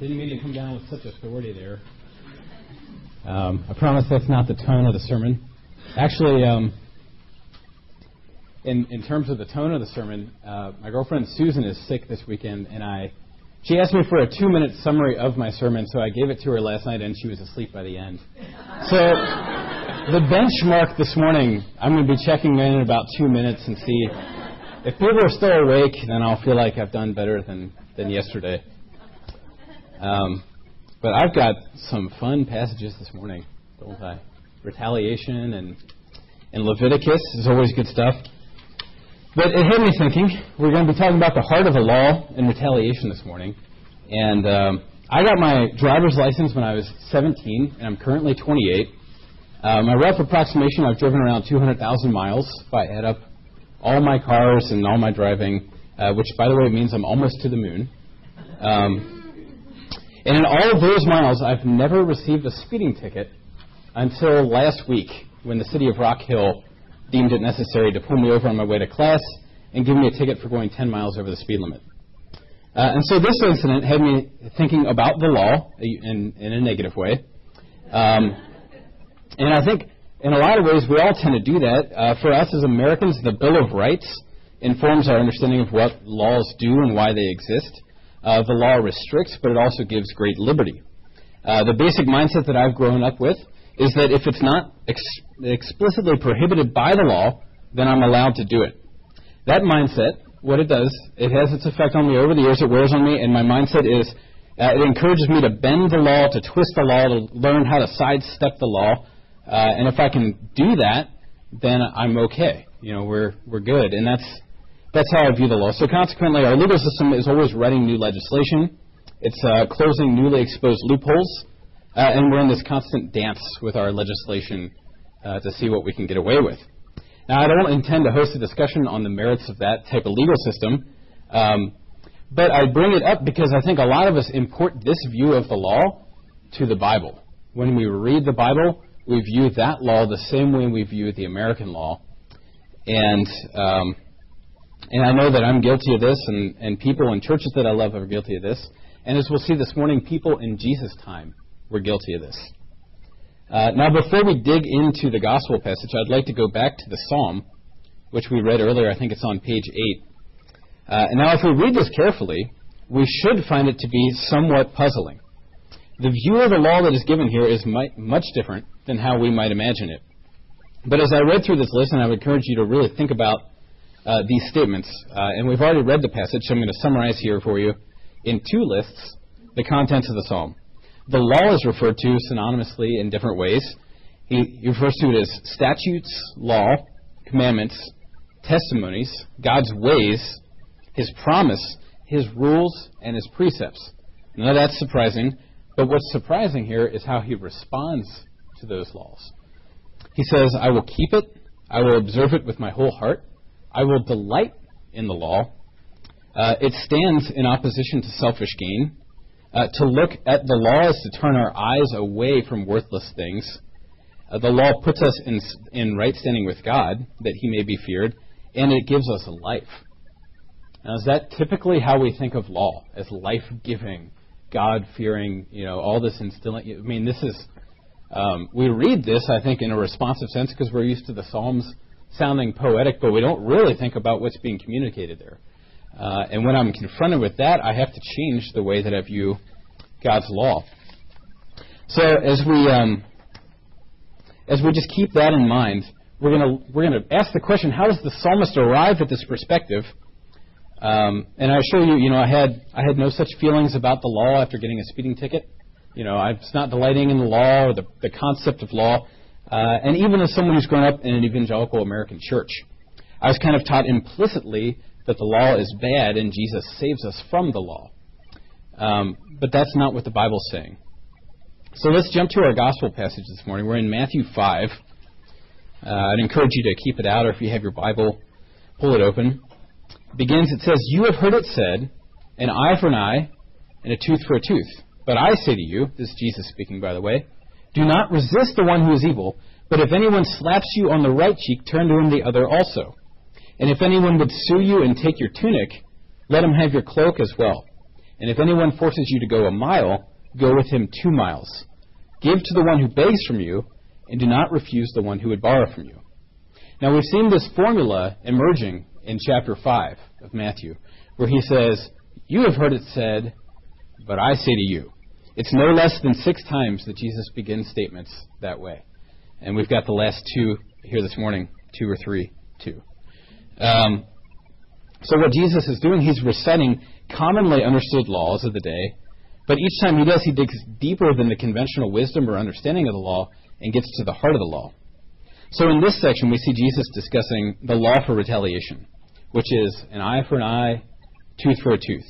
Didn't mean to come down with such authority there. Um, I promise that's not the tone of the sermon. Actually, um, in in terms of the tone of the sermon, uh, my girlfriend Susan is sick this weekend, and I she asked me for a two minute summary of my sermon, so I gave it to her last night, and she was asleep by the end. So the benchmark this morning, I'm going to be checking in in about two minutes and see if people are still awake. Then I'll feel like I've done better than than yesterday. Um, but I've got some fun passages this morning, don't I? Retaliation and and Leviticus is always good stuff. But it had me thinking. We're going to be talking about the heart of the law and retaliation this morning. And um, I got my driver's license when I was 17, and I'm currently 28. Uh, my rough approximation, I've driven around 200,000 miles if I add up all my cars and all my driving, uh, which, by the way, means I'm almost to the moon. Um, and in all of those miles, I've never received a speeding ticket until last week when the city of Rock Hill deemed it necessary to pull me over on my way to class and give me a ticket for going 10 miles over the speed limit. Uh, and so this incident had me thinking about the law in, in a negative way. Um, and I think in a lot of ways we all tend to do that. Uh, for us as Americans, the Bill of Rights informs our understanding of what laws do and why they exist. Uh, the law restricts, but it also gives great liberty. Uh, the basic mindset that I've grown up with is that if it's not ex- explicitly prohibited by the law, then I'm allowed to do it. That mindset, what it does, it has its effect on me over the years. It wears on me, and my mindset is uh, it encourages me to bend the law, to twist the law, to learn how to sidestep the law. Uh, and if I can do that, then I'm okay. You know, we're we're good, and that's that's how I view the law. So consequently, our legal system is always writing new legislation. It's uh, closing newly exposed loopholes, uh, and we're in this constant dance with our legislation uh, to see what we can get away with. Now, I don't intend to host a discussion on the merits of that type of legal system, um, but I bring it up because I think a lot of us import this view of the law to the Bible. When we read the Bible, we view that law the same way we view the American law, and um, and I know that I'm guilty of this, and, and people in churches that I love are guilty of this. And as we'll see this morning, people in Jesus' time were guilty of this. Uh, now, before we dig into the gospel passage, I'd like to go back to the psalm, which we read earlier. I think it's on page 8. Uh, and now, if we read this carefully, we should find it to be somewhat puzzling. The view of the law that is given here is much different than how we might imagine it. But as I read through this list, and I would encourage you to really think about uh, these statements. Uh, and we've already read the passage, so I'm going to summarize here for you in two lists the contents of the psalm. The law is referred to synonymously in different ways. He, he refers to it as statutes, law, commandments, testimonies, God's ways, His promise, His rules, and His precepts. None of that's surprising, but what's surprising here is how He responds to those laws. He says, I will keep it, I will observe it with my whole heart. I will delight in the law. Uh, it stands in opposition to selfish gain. Uh, to look at the law is to turn our eyes away from worthless things. Uh, the law puts us in, in right standing with God, that He may be feared, and it gives us life. Now, is that typically how we think of law, as life-giving, God-fearing, you know, all this instilling? I mean, this is, um, we read this, I think, in a responsive sense because we're used to the Psalms sounding poetic, but we don't really think about what's being communicated there. Uh, and when I'm confronted with that, I have to change the way that I view God's law. So as we um, as we just keep that in mind, we're gonna we're gonna ask the question: How does the psalmist arrive at this perspective? Um, and I assure you, you know, I had I had no such feelings about the law after getting a speeding ticket. You know, I was not delighting in the law or the, the concept of law. Uh, and even as someone who's grown up in an evangelical American church, I was kind of taught implicitly that the law is bad and Jesus saves us from the law. Um, but that's not what the Bible's saying. So let's jump to our gospel passage this morning. We're in Matthew 5. Uh, I'd encourage you to keep it out, or if you have your Bible, pull it open. It begins, it says, You have heard it said, an eye for an eye, and a tooth for a tooth. But I say to you, this is Jesus speaking, by the way, do not resist the one who is evil, but if anyone slaps you on the right cheek, turn to him the other also. And if anyone would sue you and take your tunic, let him have your cloak as well. And if anyone forces you to go a mile, go with him two miles. Give to the one who begs from you, and do not refuse the one who would borrow from you. Now, we've seen this formula emerging in chapter 5 of Matthew, where he says, You have heard it said, but I say to you. It's no less than six times that Jesus begins statements that way. And we've got the last two here this morning, two or three, two. Um, so what Jesus is doing, he's reciting commonly understood laws of the day, but each time he does, he digs deeper than the conventional wisdom or understanding of the law and gets to the heart of the law. So in this section, we see Jesus discussing the law for retaliation, which is an eye for an eye, tooth for a tooth.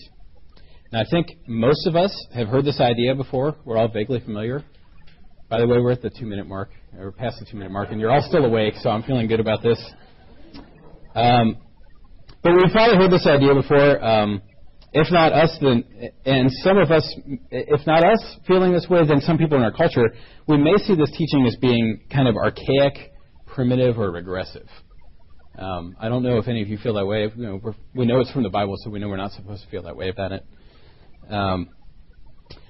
Now, I think most of us have heard this idea before. We're all vaguely familiar. By the way, we're at the two minute mark, or past the two minute mark, and you're all still awake, so I'm feeling good about this. Um, but we've probably heard this idea before. Um, if not us, then, and some of us, if not us feeling this way, then some people in our culture, we may see this teaching as being kind of archaic, primitive, or regressive. Um, I don't know if any of you feel that way. You know, we know it's from the Bible, so we know we're not supposed to feel that way about it. Um,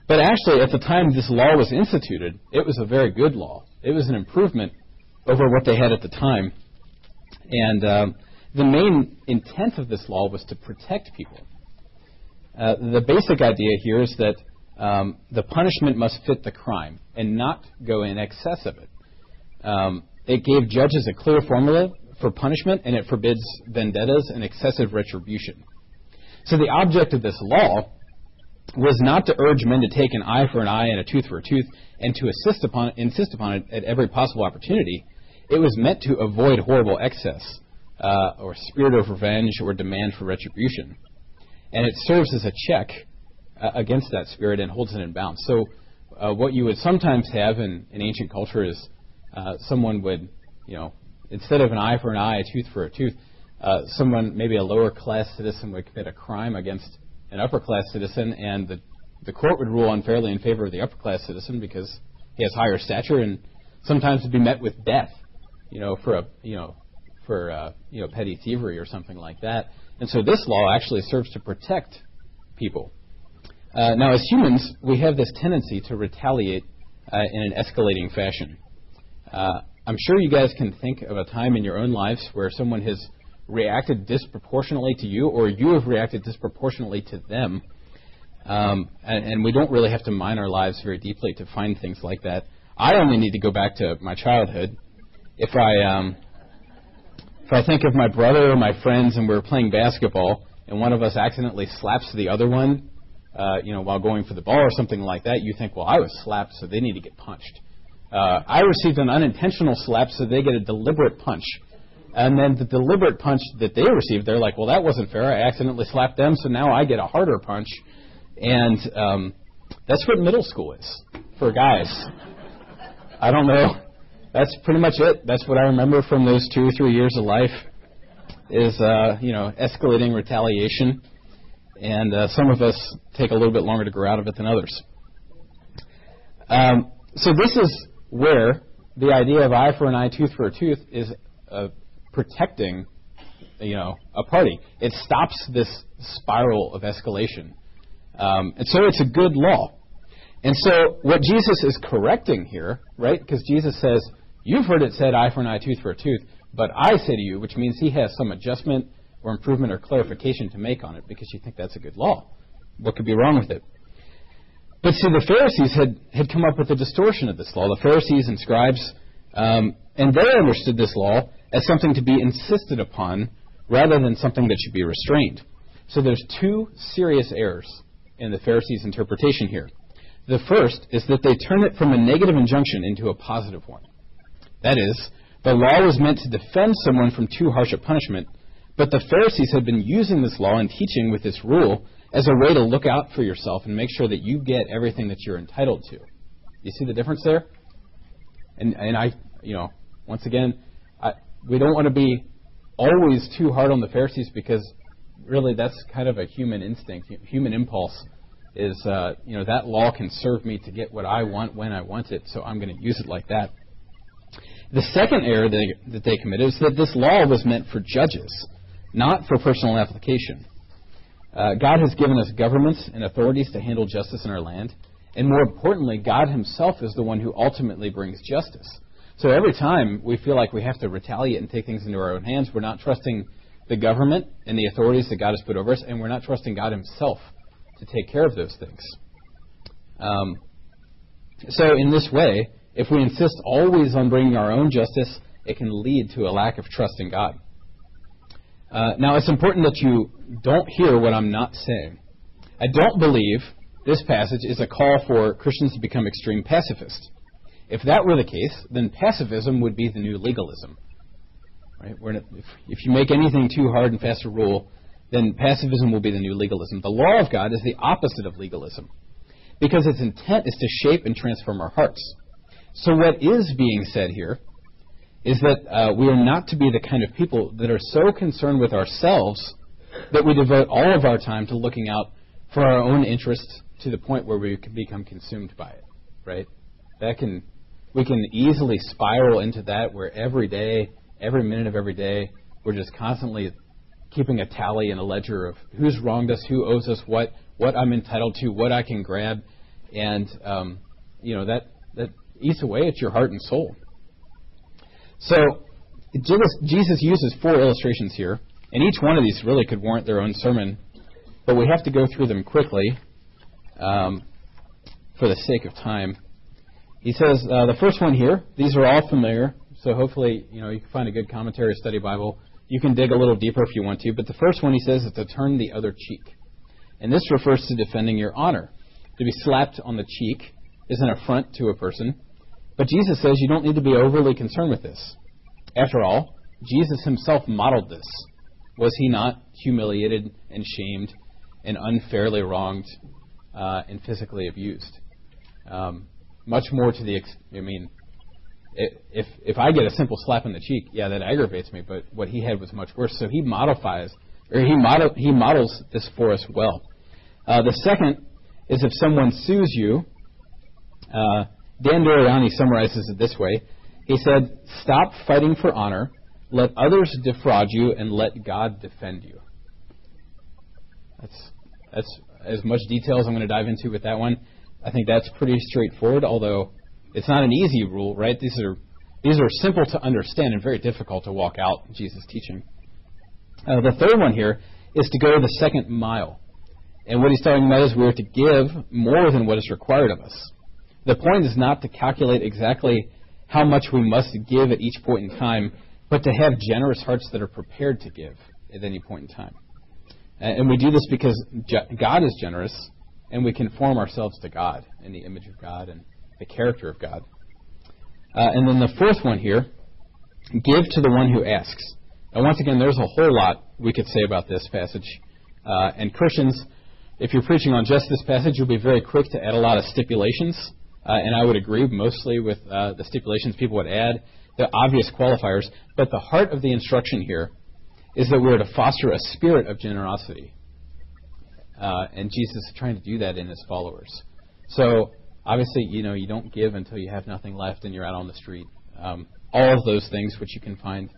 but actually, at the time this law was instituted, it was a very good law. It was an improvement over what they had at the time. And um, the main intent of this law was to protect people. Uh, the basic idea here is that um, the punishment must fit the crime and not go in excess of it. Um, it gave judges a clear formula for punishment, and it forbids vendettas and excessive retribution. So the object of this law was not to urge men to take an eye for an eye and a tooth for a tooth and to insist upon, insist upon it at every possible opportunity. It was meant to avoid horrible excess uh, or spirit of revenge or demand for retribution. And it serves as a check uh, against that spirit and holds it in bounds. So, uh, what you would sometimes have in, in ancient culture is uh, someone would, you know, instead of an eye for an eye, a tooth for a tooth, uh, someone, maybe a lower class citizen, would commit a crime against an upper class citizen, and the the court would rule unfairly in favor of the upper class citizen because he has higher stature and sometimes would be met with death, you know, for a you know for uh, you know petty thievery or something like that. And so this law actually serves to protect people. Uh, now, as humans, we have this tendency to retaliate uh, in an escalating fashion. Uh, I'm sure you guys can think of a time in your own lives where someone has reacted disproportionately to you or you have reacted disproportionately to them. Um, and, and we don't really have to mine our lives very deeply to find things like that. I only need to go back to my childhood. If I um, if I think of my brother or my friends and we're playing basketball and one of us accidentally slaps the other one, uh, you know, while going for the ball or something like that, you think, well, I was slapped, so they need to get punched. Uh, I received an unintentional slap, so they get a deliberate punch. And then the deliberate punch that they received, they're like, well, that wasn't fair. I accidentally slapped them, so now I get a harder punch. And um, that's what middle school is for guys. I don't know. That's pretty much it. That's what I remember from those two or three years of life is, uh, you know, escalating retaliation. And uh, some of us take a little bit longer to grow out of it than others. Um, so this is where the idea of eye for an eye, tooth for a tooth is protecting, you know, a party. It stops this spiral of escalation. Um, and so it's a good law. And so what Jesus is correcting here, right? Because Jesus says, You've heard it said eye for an eye, tooth for a tooth, but I say to you, which means he has some adjustment or improvement or clarification to make on it because you think that's a good law. What could be wrong with it? But see, the Pharisees had, had come up with a distortion of this law. The Pharisees and scribes, um, and they understood this law as something to be insisted upon rather than something that should be restrained. So there's two serious errors in the Pharisees' interpretation here. The first is that they turn it from a negative injunction into a positive one. That is, the law was meant to defend someone from too harsh a punishment, but the Pharisees had been using this law and teaching with this rule as a way to look out for yourself and make sure that you get everything that you're entitled to. You see the difference there? And, and I, you know, once again, we don't want to be always too hard on the Pharisees because really that's kind of a human instinct, human impulse. Is uh, you know that law can serve me to get what I want when I want it, so I'm going to use it like that. The second error that they, that they committed is that this law was meant for judges, not for personal application. Uh, God has given us governments and authorities to handle justice in our land. And more importantly, God Himself is the one who ultimately brings justice. So every time we feel like we have to retaliate and take things into our own hands, we're not trusting the government and the authorities that God has put over us, and we're not trusting God Himself to take care of those things. Um, so, in this way, if we insist always on bringing our own justice, it can lead to a lack of trust in God. Uh, now, it's important that you don't hear what I'm not saying. I don't believe this passage is a call for Christians to become extreme pacifists. If that were the case, then pacifism would be the new legalism. Right? if, if you make anything too hard and fast a rule, then pacifism will be the new legalism. The law of God is the opposite of legalism because its intent is to shape and transform our hearts. So, what is being said here is that uh, we are not to be the kind of people that are so concerned with ourselves that we devote all of our time to looking out for our own interests to the point where we can become consumed by it, right? That can we can easily spiral into that where every day, every minute of every day, we're just constantly keeping a tally and a ledger of who's wronged us, who owes us what, what I'm entitled to, what I can grab, and um, you know that that eats away at your heart and soul. So Jesus uses four illustrations here, and each one of these really could warrant their own sermon, but we have to go through them quickly um, for the sake of time. He says uh, the first one here; these are all familiar, so hopefully you know you can find a good commentary study Bible. You can dig a little deeper if you want to, but the first one he says is to turn the other cheek, and this refers to defending your honor. To be slapped on the cheek is an affront to a person, but Jesus says you don't need to be overly concerned with this. After all, Jesus himself modeled this. Was he not humiliated and shamed and unfairly wronged uh, and physically abused? Um, much more to the, ex- I mean, if if I get a simple slap on the cheek, yeah, that aggravates me. But what he had was much worse. So he modifies, or he model he models this for us well. Uh, the second is if someone sues you. Uh, Dan Doriani summarizes it this way. He said, "Stop fighting for honor. Let others defraud you, and let God defend you." That's that's as much detail as I'm going to dive into with that one. I think that's pretty straightforward, although it's not an easy rule, right? These are these are simple to understand and very difficult to walk out Jesus' teaching. Uh, the third one here is to go the second mile. And what he's talking about is we're to give more than what is required of us. The point is not to calculate exactly how much we must give at each point in time, but to have generous hearts that are prepared to give at any point in time. And we do this because God is generous, and we conform ourselves to God in the image of God and the character of God. Uh, and then the fourth one here give to the one who asks. Now, once again, there's a whole lot we could say about this passage. Uh, and Christians, if you're preaching on just this passage, you'll be very quick to add a lot of stipulations. Uh, and I would agree mostly with uh, the stipulations people would add, the obvious qualifiers. But the heart of the instruction here is that we're to foster a spirit of generosity. Uh, and Jesus is trying to do that in his followers. So obviously, you know, you don't give until you have nothing left and you're out on the street. Um, all of those things, which you can find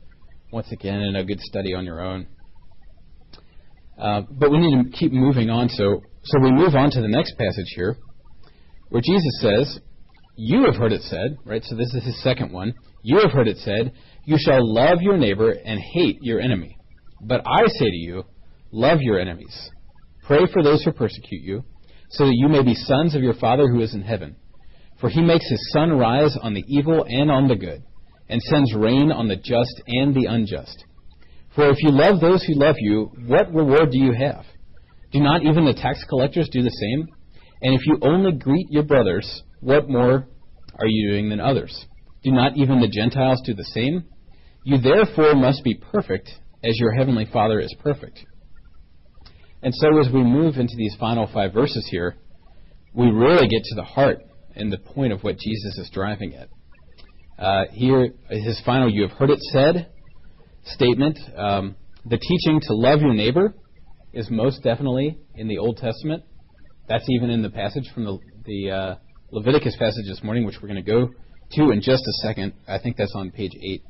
once again in a good study on your own. Uh, but we need to keep moving on. So, so we move on to the next passage here, where Jesus says, "You have heard it said, right? So this is his second one. You have heard it said, you shall love your neighbor and hate your enemy. But I say to you, love your enemies, pray for those who persecute you." so that you may be sons of your Father who is in heaven. For he makes his sun rise on the evil and on the good, and sends rain on the just and the unjust. For if you love those who love you, what reward do you have? Do not even the tax collectors do the same? And if you only greet your brothers, what more are you doing than others? Do not even the Gentiles do the same? You therefore must be perfect, as your heavenly Father is perfect. And so as we move into these final five verses here, we really get to the heart and the point of what Jesus is driving at. Uh, here, his final, you have heard it said statement. Um, the teaching to love your neighbor is most definitely in the Old Testament. That's even in the passage from the, the uh, Leviticus passage this morning, which we're going to go to in just a second. I think that's on page 8.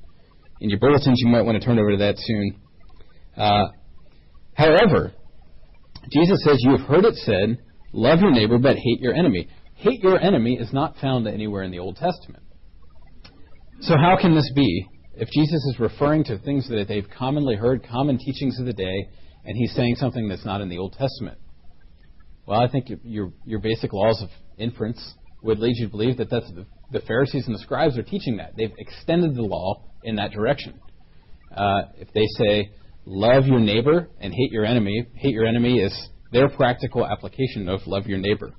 In your bulletins, you might want to turn over to that soon. Uh, however, Jesus says, You have heard it said, love your neighbor, but hate your enemy. Hate your enemy is not found anywhere in the Old Testament. So, how can this be? If Jesus is referring to things that they've commonly heard, common teachings of the day, and he's saying something that's not in the Old Testament. Well, I think your, your basic laws of inference would lead you to believe that that's the, the Pharisees and the scribes are teaching that. They've extended the law in that direction. Uh, if they say, love your neighbor and hate your enemy, hate your enemy is their practical application of love your neighbor.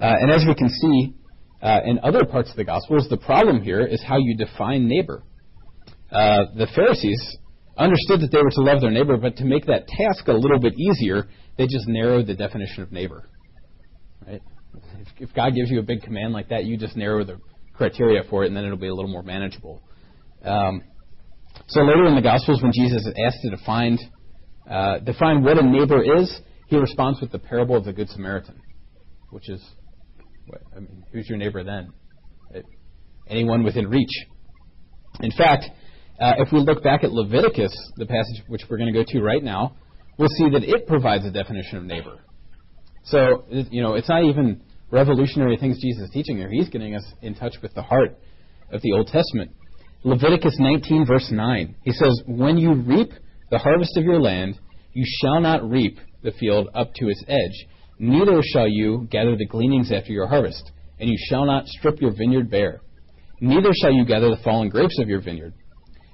Uh, and as we can see uh, in other parts of the Gospels, the problem here is how you define neighbor. Uh, the Pharisees understood that they were to love their neighbor, but to make that task a little bit easier, they just narrowed the definition of neighbor. Right? If, if God gives you a big command like that, you just narrow the criteria for it, and then it'll be a little more manageable. Um, so later in the Gospels, when Jesus is asked to define uh, define what a neighbor is, he responds with the parable of the Good Samaritan, which is, I mean, who's your neighbor then? Anyone within reach. In fact, uh, if we look back at Leviticus, the passage which we're going to go to right now, we'll see that it provides a definition of neighbor. So, you know, it's not even revolutionary things Jesus is teaching here. He's getting us in touch with the heart of the Old Testament. Leviticus 19, verse 9, he says, When you reap the harvest of your land, you shall not reap the field up to its edge, neither shall you gather the gleanings after your harvest, and you shall not strip your vineyard bare. Neither shall you gather the fallen grapes of your vineyard.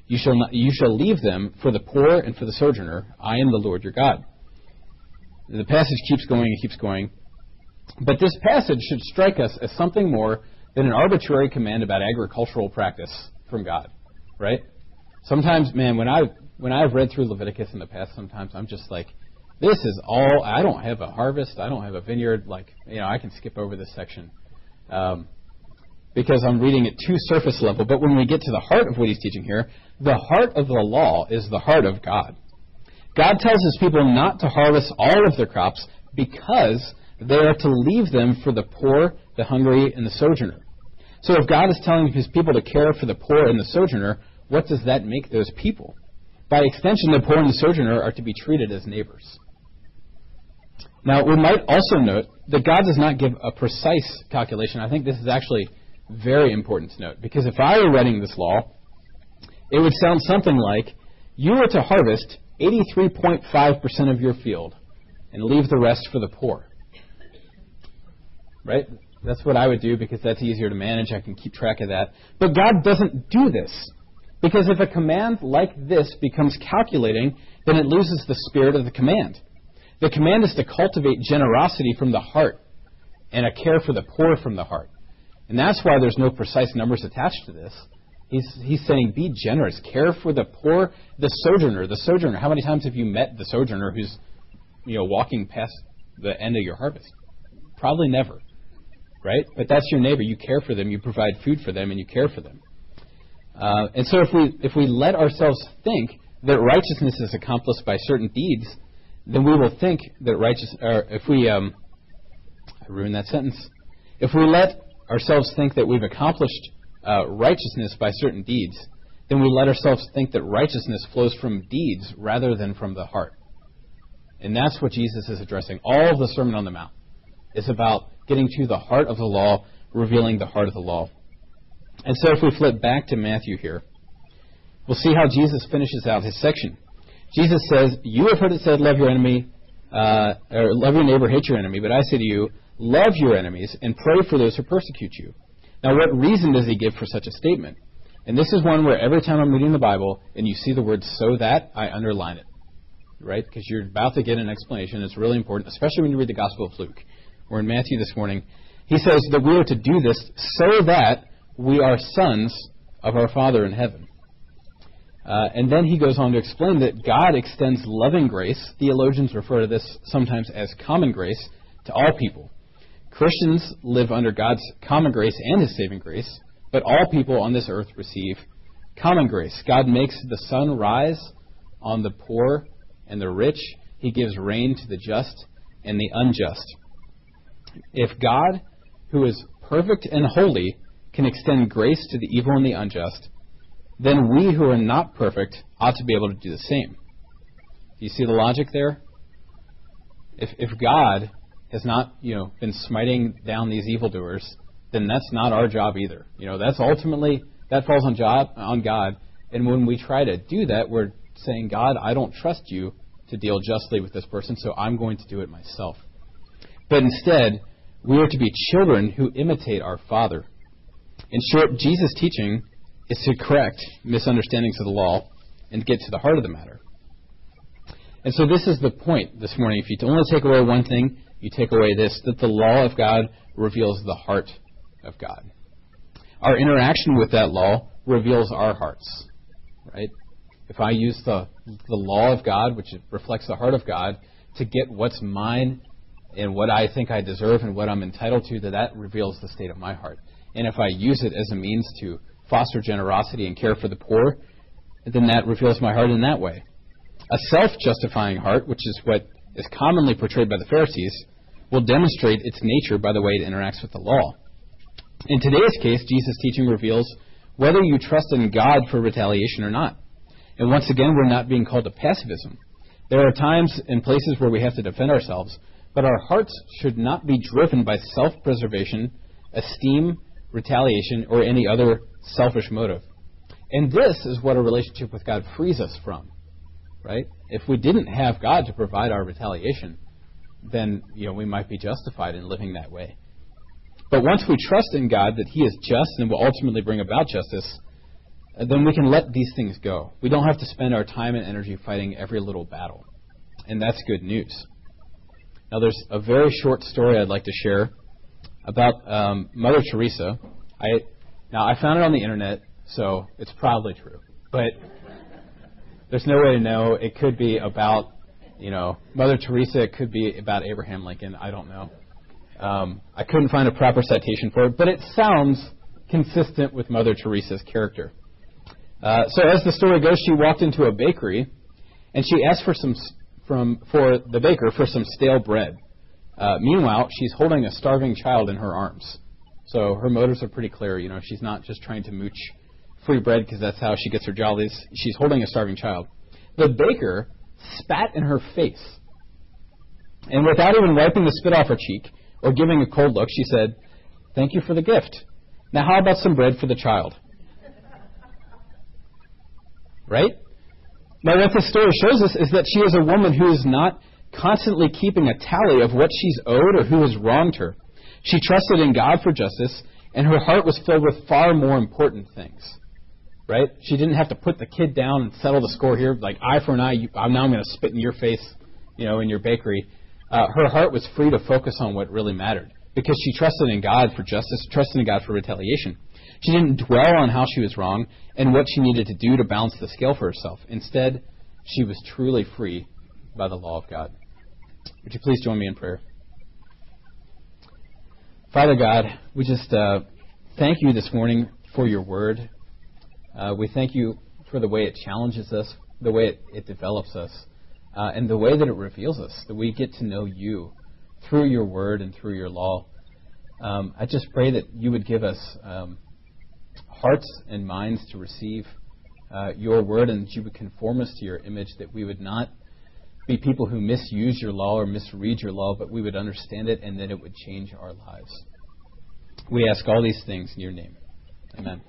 You shall, not, you shall leave them for the poor and for the sojourner. I am the Lord your God. The passage keeps going and keeps going. But this passage should strike us as something more than an arbitrary command about agricultural practice from God, right? Sometimes, man, when I when I've read through Leviticus in the past, sometimes I'm just like, this is all. I don't have a harvest. I don't have a vineyard. Like, you know, I can skip over this section. Um, because I'm reading it too surface level. But when we get to the heart of what he's teaching here, the heart of the law is the heart of God. God tells his people not to harvest all of their crops because they are to leave them for the poor, the hungry, and the sojourner. So if God is telling his people to care for the poor and the sojourner, what does that make those people? By extension, the poor and the sojourner are to be treated as neighbors. Now, we might also note that God does not give a precise calculation. I think this is actually very important to note. Because if I were writing this law, it would sound something like you are to harvest 83.5% of your field and leave the rest for the poor. Right? That's what I would do because that's easier to manage. I can keep track of that. But God doesn't do this. Because if a command like this becomes calculating, then it loses the spirit of the command. The command is to cultivate generosity from the heart and a care for the poor from the heart. And that's why there's no precise numbers attached to this. He's, he's saying, be generous. Care for the poor, the sojourner. The sojourner. How many times have you met the sojourner who's, you know, walking past the end of your harvest? Probably never, right? But that's your neighbor. You care for them. You provide food for them, and you care for them. Uh, and so, if we if we let ourselves think that righteousness is accomplished by certain deeds, then we will think that righteous. Or if we, um, I ruined that sentence. If we let ourselves think that we've accomplished uh, righteousness by certain deeds, then we let ourselves think that righteousness flows from deeds rather than from the heart. And that's what Jesus is addressing. All of the Sermon on the Mount is about getting to the heart of the law, revealing the heart of the law. And so if we flip back to Matthew here, we'll see how Jesus finishes out his section. Jesus says, You have heard it said, love your enemy, uh, or love your neighbor, hate your enemy. But I say to you, Love your enemies and pray for those who persecute you. Now, what reason does he give for such a statement? And this is one where every time I'm reading the Bible and you see the word so that, I underline it. Right? Because you're about to get an explanation. It's really important, especially when you read the Gospel of Luke. We're in Matthew this morning. He says that we are to do this so that we are sons of our Father in heaven. Uh, and then he goes on to explain that God extends loving grace. Theologians refer to this sometimes as common grace to all people. Christians live under God's common grace and His saving grace, but all people on this earth receive common grace. God makes the sun rise on the poor and the rich, He gives rain to the just and the unjust. If God, who is perfect and holy, can extend grace to the evil and the unjust, then we who are not perfect ought to be able to do the same. Do you see the logic there? If, if God has not, you know, been smiting down these evildoers, then that's not our job either. You know, that's ultimately that falls on job on God. And when we try to do that, we're saying, God, I don't trust you to deal justly with this person, so I'm going to do it myself. But instead, we are to be children who imitate our Father. In short, Jesus' teaching is to correct misunderstandings of the law and get to the heart of the matter. And so this is the point this morning. If you only take away one thing, you take away this that the law of God reveals the heart of God. Our interaction with that law reveals our hearts, right? If I use the, the law of God, which reflects the heart of God, to get what's mine and what I think I deserve and what I'm entitled to, that that reveals the state of my heart. And if I use it as a means to foster generosity and care for the poor, then that reveals my heart in that way. A self justifying heart, which is what is commonly portrayed by the Pharisees, will demonstrate its nature by the way it interacts with the law. In today's case, Jesus' teaching reveals whether you trust in God for retaliation or not. And once again, we're not being called to pacifism. There are times and places where we have to defend ourselves, but our hearts should not be driven by self preservation, esteem, retaliation, or any other selfish motive. And this is what a relationship with God frees us from, right? If we didn't have God to provide our retaliation, then you know we might be justified in living that way. But once we trust in God that He is just and will ultimately bring about justice, then we can let these things go. We don't have to spend our time and energy fighting every little battle. And that's good news. Now, there's a very short story I'd like to share about um, Mother Teresa. I, now, I found it on the internet, so it's probably true. But there's no way to know. It could be about, you know, Mother Teresa. It could be about Abraham Lincoln. I don't know. Um, I couldn't find a proper citation for it, but it sounds consistent with Mother Teresa's character. Uh, so as the story goes, she walked into a bakery, and she asked for some from for the baker for some stale bread. Uh, meanwhile, she's holding a starving child in her arms. So her motives are pretty clear. You know, she's not just trying to mooch free bread because that's how she gets her jollies. She's holding a starving child. The baker spat in her face, and without even wiping the spit off her cheek or giving a cold look, she said, "Thank you for the gift. Now, how about some bread for the child?" Right? Now, what this story shows us is that she is a woman who is not constantly keeping a tally of what she's owed or who has wronged her. She trusted in God for justice, and her heart was filled with far more important things. Right? She didn't have to put the kid down and settle the score here, like eye for an eye. You, now I'm going to spit in your face, you know, in your bakery. Uh, her heart was free to focus on what really mattered because she trusted in God for justice, trusted in God for retaliation. She didn't dwell on how she was wrong and what she needed to do to balance the scale for herself. Instead, she was truly free by the law of God. Would you please join me in prayer? Father God, we just uh, thank you this morning for your word. Uh, we thank you for the way it challenges us, the way it, it develops us, uh, and the way that it reveals us, that we get to know you through your word and through your law. Um, I just pray that you would give us um, hearts and minds to receive uh, your word and that you would conform us to your image, that we would not be people who misuse your law or misread your law, but we would understand it and that it would change our lives. We ask all these things in your name. Amen.